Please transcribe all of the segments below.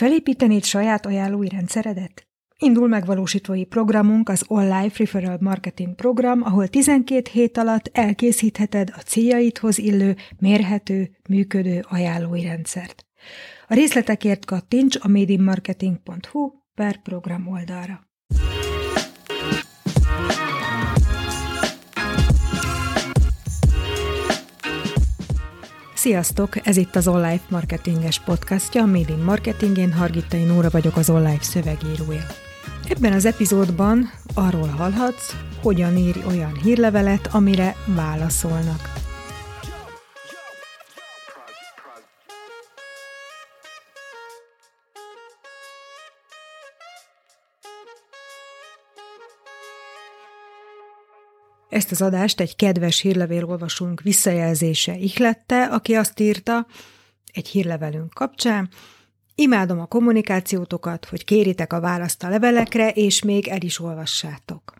Felépítenéd saját ajánlói rendszeredet? Indul megvalósítói programunk az Life Referral Marketing program, ahol 12 hét alatt elkészítheted a céljaidhoz illő, mérhető, működő ajánlói rendszert. A részletekért kattints a madeinmarketing.hu per program oldalra. Sziasztok! Ez itt az Online Marketinges podcastja, a Made in Marketing. Én Hargitai Nóra vagyok, az Online szövegírója. Ebben az epizódban arról hallhatsz, hogyan írj olyan hírlevelet, amire válaszolnak. Ezt az adást egy kedves hírlevélolvasónk visszajelzése ihlette, aki azt írta egy hírlevelünk kapcsán, Imádom a kommunikációtokat, hogy kéritek a választ a levelekre, és még el is olvassátok.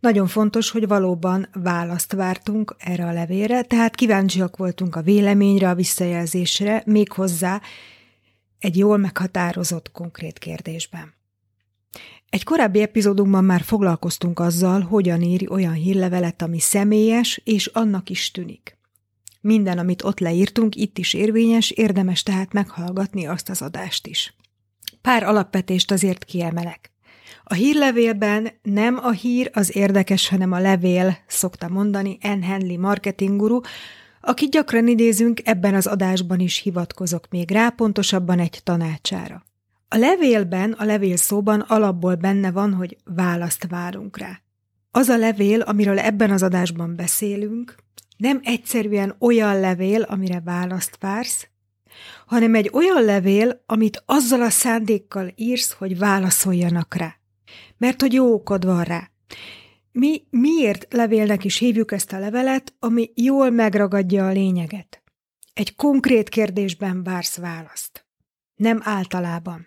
Nagyon fontos, hogy valóban választ vártunk erre a levélre, tehát kíváncsiak voltunk a véleményre, a visszajelzésre, méghozzá egy jól meghatározott konkrét kérdésben. Egy korábbi epizódunkban már foglalkoztunk azzal, hogyan írj olyan hírlevelet, ami személyes, és annak is tűnik. Minden, amit ott leírtunk, itt is érvényes, érdemes tehát meghallgatni azt az adást is. Pár alapvetést azért kiemelek. A hírlevélben nem a hír az érdekes, hanem a levél, szokta mondani N. Henley marketingguru, akit gyakran idézünk, ebben az adásban is hivatkozok még rá, pontosabban egy tanácsára. A levélben, a levél szóban alapból benne van, hogy választ várunk rá. Az a levél, amiről ebben az adásban beszélünk, nem egyszerűen olyan levél, amire választ vársz, hanem egy olyan levél, amit azzal a szándékkal írsz, hogy válaszoljanak rá. Mert hogy jó okod van rá. Mi miért levélnek is hívjuk ezt a levelet, ami jól megragadja a lényeget? Egy konkrét kérdésben vársz választ. Nem általában.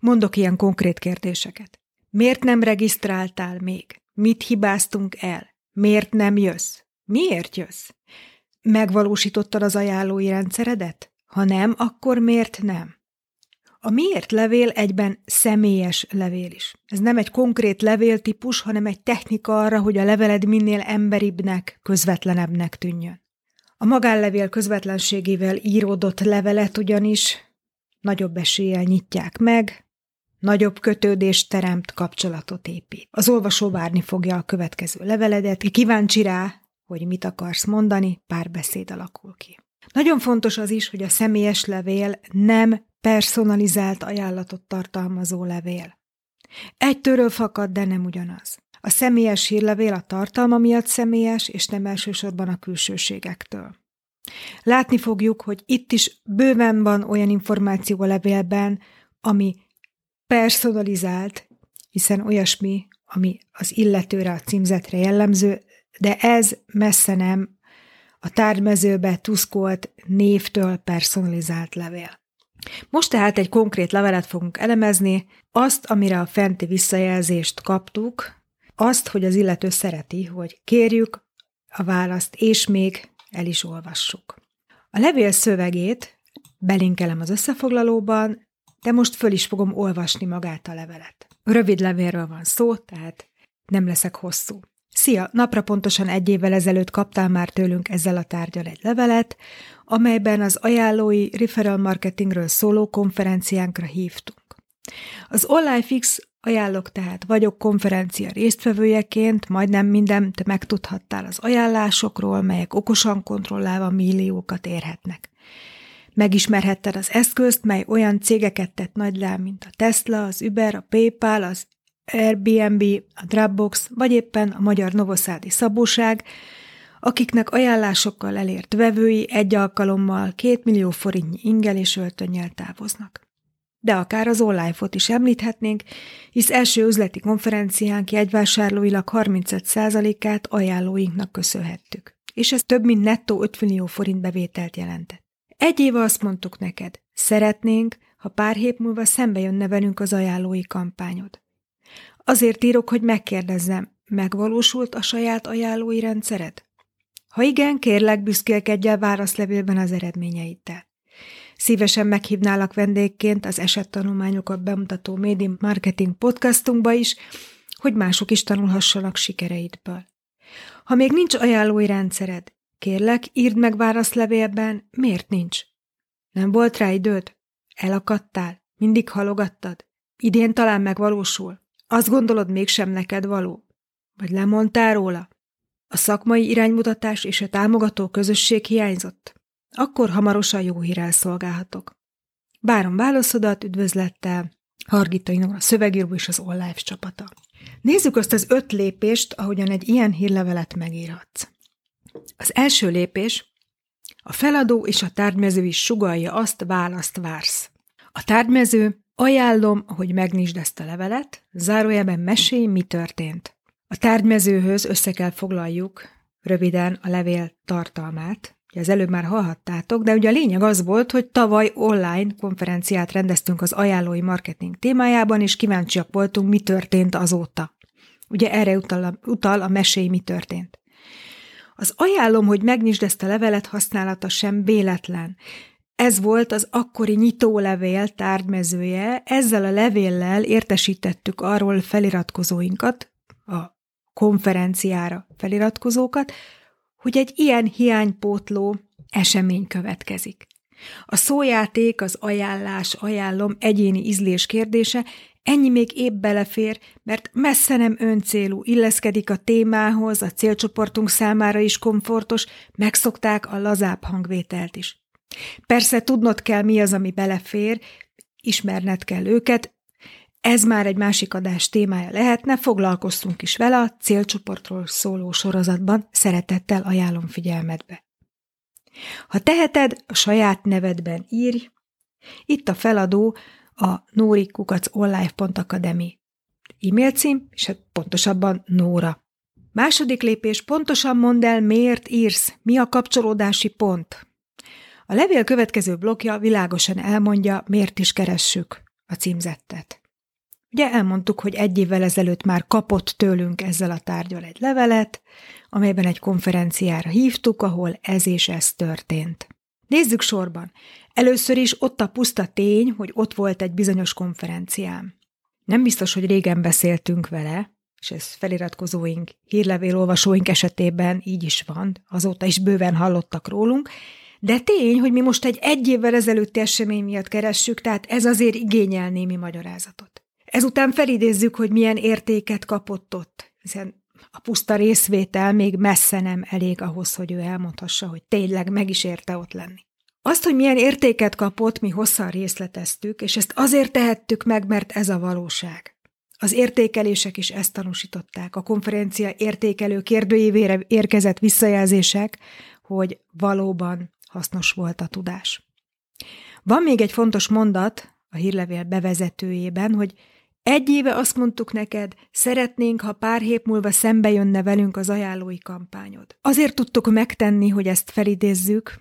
Mondok ilyen konkrét kérdéseket. Miért nem regisztráltál még? Mit hibáztunk el? Miért nem jössz? Miért jössz? Megvalósítottad az ajánlói rendszeredet? Ha nem, akkor miért nem? A miért levél egyben személyes levél is. Ez nem egy konkrét levéltípus, hanem egy technika arra, hogy a leveled minél emberibbnek, közvetlenebbnek tűnjön. A magánlevél közvetlenségével íródott levelet ugyanis nagyobb eséllyel nyitják meg, nagyobb kötődést teremt, kapcsolatot épít. Az olvasó várni fogja a következő leveledet, kíváncsi rá, hogy mit akarsz mondani, párbeszéd alakul ki. Nagyon fontos az is, hogy a személyes levél nem personalizált ajánlatot tartalmazó levél. Egytől fakad, de nem ugyanaz. A személyes hírlevél a tartalma miatt személyes, és nem elsősorban a külsőségektől. Látni fogjuk, hogy itt is bőven van olyan információ a levélben, ami personalizált, hiszen olyasmi, ami az illetőre, a címzetre jellemző, de ez messze nem a tárgymezőbe tuszkolt névtől personalizált levél. Most tehát egy konkrét levelet fogunk elemezni, azt, amire a fenti visszajelzést kaptuk, azt, hogy az illető szereti, hogy kérjük a választ, és még el is olvassuk. A levél szövegét belinkelem az összefoglalóban, de most föl is fogom olvasni magát a levelet. Rövid levélről van szó, tehát nem leszek hosszú. Szia! Napra pontosan egy évvel ezelőtt kaptál már tőlünk ezzel a tárgyal egy levelet, amelyben az ajánlói referral marketingről szóló konferenciánkra hívtunk. Az Online Fix ajánlok tehát vagyok konferencia résztvevőjeként, majdnem mindent megtudhattál az ajánlásokról, melyek okosan kontrollálva milliókat érhetnek. Megismerhetted az eszközt, mely olyan cégeket tett nagy le, mint a Tesla, az Uber, a PayPal, az Airbnb, a Dropbox, vagy éppen a magyar Novoszádi Szabóság, akiknek ajánlásokkal elért vevői egy alkalommal két millió forintnyi ingel és öltönnyel távoznak. De akár az online-ot is említhetnénk, hisz első üzleti konferenciánk jegyvásárlóilag 35%-át ajánlóinknak köszönhettük, és ez több mint nettó 5 millió forint bevételt jelentett. Egy éve azt mondtuk neked, szeretnénk, ha pár hét múlva szembe jönne velünk az ajánlói kampányod. Azért írok, hogy megkérdezzem, megvalósult a saját ajánlói rendszered? Ha igen, kérlek, büszkélkedj el válaszlevélben az eredményeiddel. Szívesen meghívnálak vendégként az esettanulmányokat bemutató Made Marketing podcastunkba is, hogy mások is tanulhassanak sikereidből. Ha még nincs ajánlói rendszered, kérlek, írd meg válaszlevélben, miért nincs. Nem volt rá időd? Elakadtál? Mindig halogattad? Idén talán megvalósul? Azt gondolod mégsem neked való? Vagy lemondtál róla? A szakmai iránymutatás és a támogató közösség hiányzott? Akkor hamarosan jó hírrel szolgálhatok. Várom válaszodat, üdvözlettel, Hargita Inóra szövegíró és az online csapata. Nézzük azt az öt lépést, ahogyan egy ilyen hírlevelet megírhatsz. Az első lépés, a feladó és a tárgymező is sugalja azt, választ vársz. A tárgymező, ajánlom, hogy megnyisd ezt a levelet, zárójelben mesélj, mi történt. A tárgymezőhöz össze kell foglaljuk röviden a levél tartalmát, Az előbb már hallhattátok, de ugye a lényeg az volt, hogy tavaly online konferenciát rendeztünk az ajánlói marketing témájában, és kíváncsiak voltunk, mi történt azóta. Ugye erre utal a, utal a mesély, mi történt. Az ajánlom, hogy megnyisd ezt a levelet használata sem véletlen. Ez volt az akkori nyitólevél tárgymezője, ezzel a levéllel értesítettük arról feliratkozóinkat, a konferenciára feliratkozókat, hogy egy ilyen hiánypótló esemény következik. A szójáték, az ajánlás, ajánlom egyéni ízlés kérdése, ennyi még épp belefér, mert messze nem öncélú, illeszkedik a témához, a célcsoportunk számára is komfortos, megszokták a lazább hangvételt is. Persze tudnod kell, mi az, ami belefér, ismerned kell őket, ez már egy másik adás témája lehetne, foglalkoztunk is vele a célcsoportról szóló sorozatban, szeretettel ajánlom figyelmedbe. Ha teheted, a saját nevedben írj, itt a feladó a nórikukaconlife.academy e-mail cím, és hát pontosabban Nóra. Második lépés, pontosan mondd el, miért írsz, mi a kapcsolódási pont. A levél következő blokja világosan elmondja, miért is keressük a címzettet. Ugye elmondtuk, hogy egy évvel ezelőtt már kapott tőlünk ezzel a tárgyal egy levelet, amelyben egy konferenciára hívtuk, ahol ez és ez történt. Nézzük sorban. Először is ott a puszta tény, hogy ott volt egy bizonyos konferenciám. Nem biztos, hogy régen beszéltünk vele, és ez feliratkozóink, hírlevélolvasóink esetében így is van, azóta is bőven hallottak rólunk, de tény, hogy mi most egy egy évvel ezelőtti esemény miatt keressük, tehát ez azért igényel némi magyarázatot. Ezután felidézzük, hogy milyen értéket kapott ott, hiszen a puszta részvétel még messze nem elég ahhoz, hogy ő elmondhassa, hogy tényleg meg is érte ott lenni. Azt, hogy milyen értéket kapott, mi hosszan részleteztük, és ezt azért tehettük meg, mert ez a valóság. Az értékelések is ezt tanúsították. A konferencia értékelő kérdőjévére érkezett visszajelzések, hogy valóban hasznos volt a tudás. Van még egy fontos mondat a hírlevél bevezetőjében, hogy egy éve azt mondtuk neked, szeretnénk, ha pár hét múlva szembe jönne velünk az ajánlói kampányod. Azért tudtuk megtenni, hogy ezt felidézzük,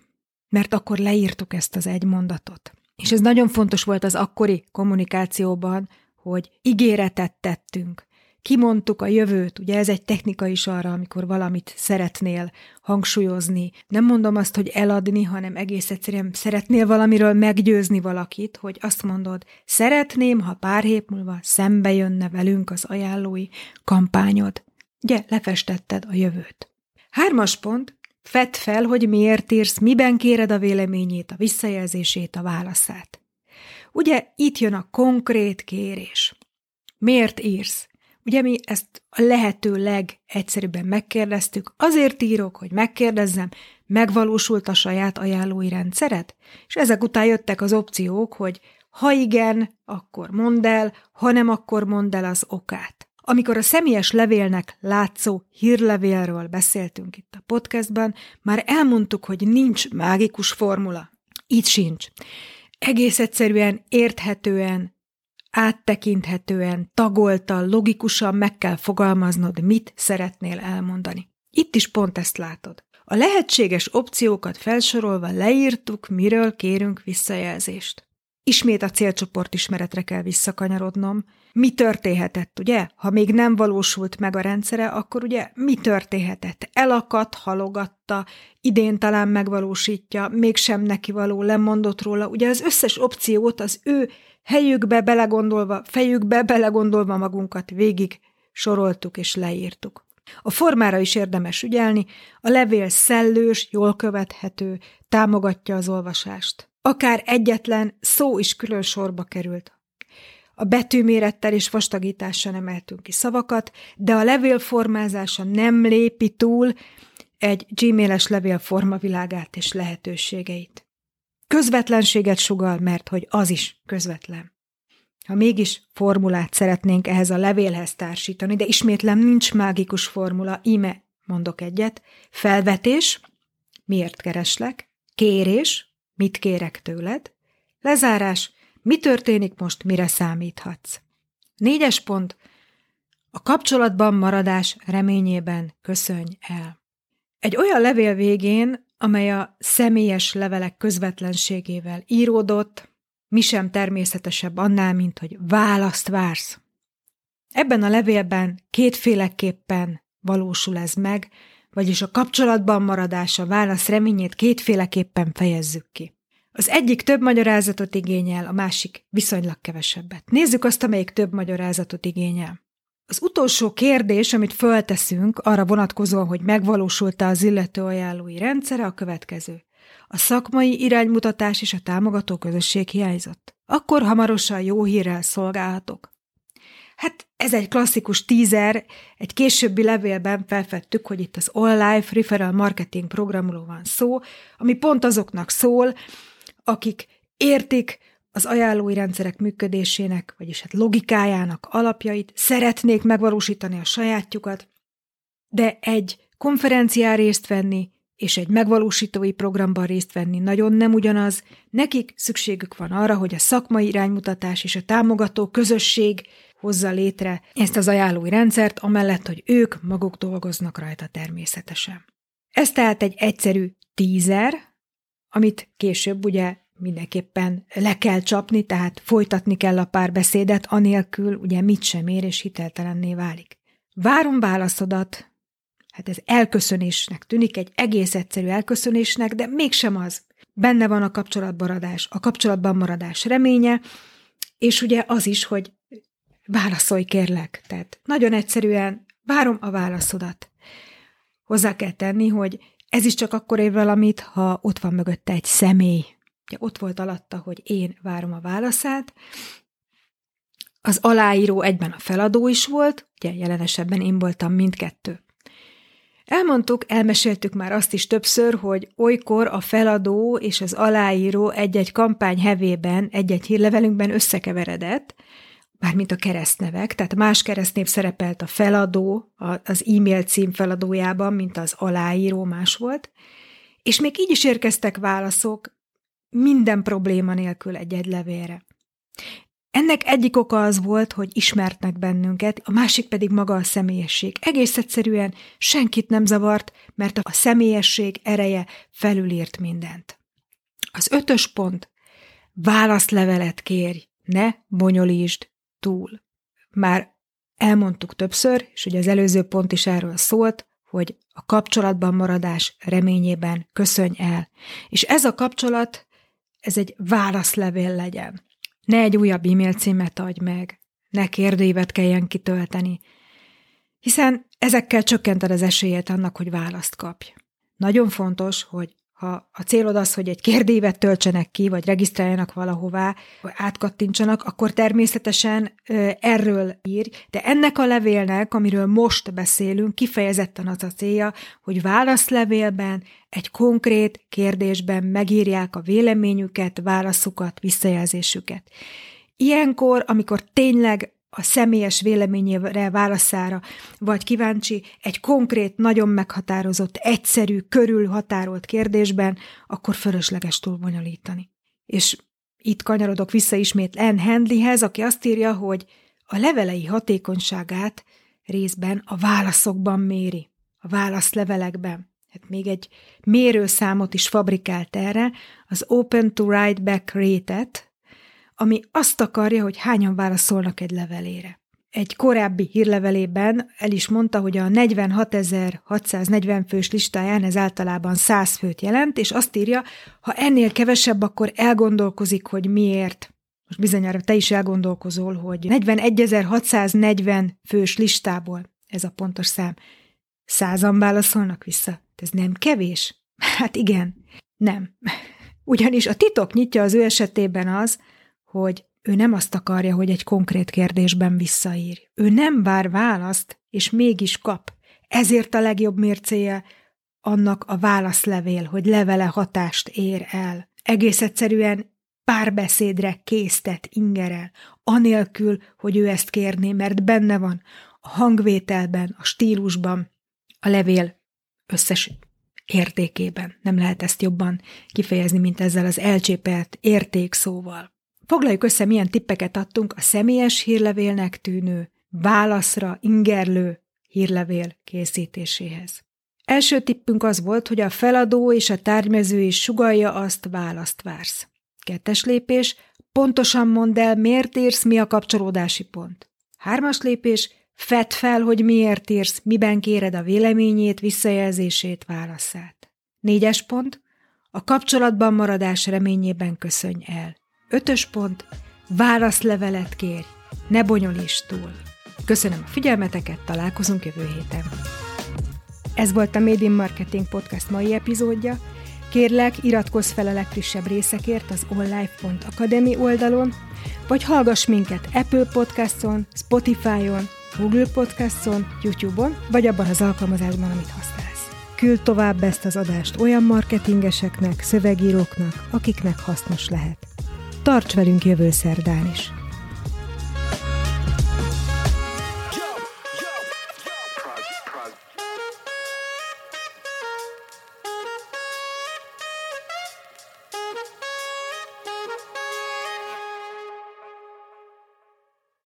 mert akkor leírtuk ezt az egy mondatot. És ez nagyon fontos volt az akkori kommunikációban, hogy ígéretet tettünk kimondtuk a jövőt, ugye ez egy technika is arra, amikor valamit szeretnél hangsúlyozni. Nem mondom azt, hogy eladni, hanem egész egyszerűen szeretnél valamiről meggyőzni valakit, hogy azt mondod, szeretném, ha pár hét múlva szembe jönne velünk az ajánlói kampányod. Ugye, lefestetted a jövőt. Hármas pont, fedd fel, hogy miért írsz, miben kéred a véleményét, a visszajelzését, a válaszát. Ugye itt jön a konkrét kérés. Miért írsz? Ugye mi ezt a lehető legegyszerűbben megkérdeztük, azért írok, hogy megkérdezzem, megvalósult a saját ajánlói rendszeret? És ezek után jöttek az opciók, hogy ha igen, akkor mondd el, ha nem, akkor mondd el az okát. Amikor a személyes levélnek látszó hírlevélről beszéltünk itt a podcastban, már elmondtuk, hogy nincs mágikus formula. Itt sincs. Egész egyszerűen, érthetően, áttekinthetően, tagoltan, logikusan meg kell fogalmaznod, mit szeretnél elmondani. Itt is pont ezt látod. A lehetséges opciókat felsorolva leírtuk, miről kérünk visszajelzést. ismét a célcsoport ismeretre kell visszakanyarodnom. Mi történhetett, ugye? Ha még nem valósult meg a rendszere, akkor ugye mi történhetett? Elakadt, halogatta, idén talán megvalósítja, mégsem neki való, lemondott róla. Ugye az összes opciót az ő helyükbe belegondolva, fejükbe belegondolva magunkat végig soroltuk és leírtuk. A formára is érdemes ügyelni, a levél szellős, jól követhető, támogatja az olvasást. Akár egyetlen szó is külön sorba került. A betűmérettel és vastagítással emeltünk ki szavakat, de a levél formázása nem lépi túl egy gmail-es levél formavilágát és lehetőségeit. Közvetlenséget sugal, mert hogy az is közvetlen. Ha mégis formulát szeretnénk ehhez a levélhez társítani, de ismétlem nincs mágikus formula, íme mondok egyet, felvetés, miért kereslek, kérés, mit kérek tőled, lezárás, mi történik most, mire számíthatsz. Négyes pont, a kapcsolatban maradás reményében köszönj el. Egy olyan levél végén, amely a személyes levelek közvetlenségével íródott, mi sem természetesebb annál, mint hogy választ vársz. Ebben a levélben kétféleképpen valósul ez meg, vagyis a kapcsolatban maradás a válasz reményét kétféleképpen fejezzük ki. Az egyik több magyarázatot igényel, a másik viszonylag kevesebbet. Nézzük azt, amelyik több magyarázatot igényel. Az utolsó kérdés, amit fölteszünk arra vonatkozóan, hogy megvalósulta az illető ajánlói rendszere, a következő. A szakmai iránymutatás és a támogató közösség hiányzott. Akkor hamarosan jó hírrel szolgálhatok. Hát ez egy klasszikus teaser, egy későbbi levélben felfedtük, hogy itt az Life Referral Marketing programról van szó, ami pont azoknak szól, akik értik az ajánlói rendszerek működésének, vagyis hát logikájának alapjait, szeretnék megvalósítani a sajátjukat, de egy konferencián részt venni, és egy megvalósítói programban részt venni nagyon nem ugyanaz, nekik szükségük van arra, hogy a szakmai iránymutatás és a támogató közösség hozza létre ezt az ajánlói rendszert, amellett, hogy ők maguk dolgoznak rajta természetesen. Ez tehát egy egyszerű tízer, amit később ugye mindenképpen le kell csapni, tehát folytatni kell a párbeszédet, anélkül ugye mit sem ér és hiteltelenné válik. Várom válaszodat, Hát ez elköszönésnek tűnik, egy egész egyszerű elköszönésnek, de mégsem az. Benne van a kapcsolatban maradás, a kapcsolatban maradás reménye, és ugye az is, hogy válaszolj kérlek. Tehát nagyon egyszerűen várom a válaszodat. Hozzá kell tenni, hogy ez is csak akkor ér valamit, ha ott van mögötte egy személy. Ugye ott volt alatta, hogy én várom a válaszát. Az aláíró egyben a feladó is volt, ugye jelen esetben én voltam mindkettő. Elmondtuk, elmeséltük már azt is többször, hogy olykor a feladó és az aláíró egy-egy kampány hevében, egy-egy hírlevelünkben összekeveredett, mármint a keresztnevek, tehát más keresztnév szerepelt a feladó, az e-mail cím feladójában, mint az aláíró más volt, és még így is érkeztek válaszok minden probléma nélkül egy-egy levélre. Ennek egyik oka az volt, hogy ismertnek bennünket, a másik pedig maga a személyesség. Egész egyszerűen senkit nem zavart, mert a személyesség ereje felülírt mindent. Az ötös pont. Válaszlevelet kérj, ne bonyolítsd túl. Már elmondtuk többször, és ugye az előző pont is erről szólt, hogy a kapcsolatban maradás reményében köszönj el. És ez a kapcsolat, ez egy válaszlevél legyen. Ne egy újabb e-mail címet adj meg, ne kérdőívet kelljen kitölteni, hiszen ezekkel csökkented az esélyét annak, hogy választ kapj. Nagyon fontos, hogy ha a célod az, hogy egy kérdévet töltsenek ki, vagy regisztráljanak valahová, vagy átkattintsanak, akkor természetesen erről írj, de ennek a levélnek, amiről most beszélünk, kifejezetten az a célja, hogy válaszlevélben, egy konkrét kérdésben megírják a véleményüket, válaszukat, visszajelzésüket. Ilyenkor, amikor tényleg a személyes véleményére, válaszára vagy kíváncsi egy konkrét, nagyon meghatározott, egyszerű, körülhatárolt kérdésben, akkor fölösleges túlbonyolítani. És itt kanyarodok vissza ismét Anne Handleyhez, aki azt írja, hogy a levelei hatékonyságát részben a válaszokban méri, a válaszlevelekben. Hát még egy mérőszámot is fabrikált erre, az Open to Write Back Rate-et, ami azt akarja, hogy hányan válaszolnak egy levelére. Egy korábbi hírlevelében el is mondta, hogy a 46.640 fős listáján ez általában 100 főt jelent, és azt írja, ha ennél kevesebb, akkor elgondolkozik, hogy miért. Most bizonyára te is elgondolkozol, hogy 41.640 fős listából, ez a pontos szám, százan válaszolnak vissza. Ez nem kevés? Hát igen, nem. Ugyanis a titok nyitja az ő esetében az, hogy ő nem azt akarja, hogy egy konkrét kérdésben visszaír. Ő nem vár választ, és mégis kap. Ezért a legjobb mércéje annak a válaszlevél, hogy levele hatást ér el. Egész egyszerűen párbeszédre késztet ingerel, anélkül, hogy ő ezt kérné, mert benne van a hangvételben, a stílusban, a levél összes értékében. Nem lehet ezt jobban kifejezni, mint ezzel az elcsépelt értékszóval. Foglaljuk össze, milyen tippeket adtunk a személyes hírlevélnek tűnő, válaszra ingerlő hírlevél készítéséhez. Első tippünk az volt, hogy a feladó és a tárgymező is sugalja azt, választ vársz. Kettes lépés, pontosan mondd el, miért írsz, mi a kapcsolódási pont. Hármas lépés, fedd fel, hogy miért írsz, miben kéred a véleményét, visszajelzését, válaszát. Négyes pont, a kapcsolatban maradás reményében köszönj el. Ötös pont, válaszlevelet kérj, ne bonyolíts túl. Köszönöm a figyelmeteket, találkozunk jövő héten. Ez volt a Made in Marketing Podcast mai epizódja. Kérlek, iratkozz fel a legfrissebb részekért az onlife.academy oldalon, vagy hallgass minket Apple Podcaston, Spotify-on, Google Podcaston, YouTube-on, vagy abban az alkalmazásban, amit használsz. Küld tovább ezt az adást olyan marketingeseknek, szövegíróknak, akiknek hasznos lehet. Tarts velünk jövő szerdán is!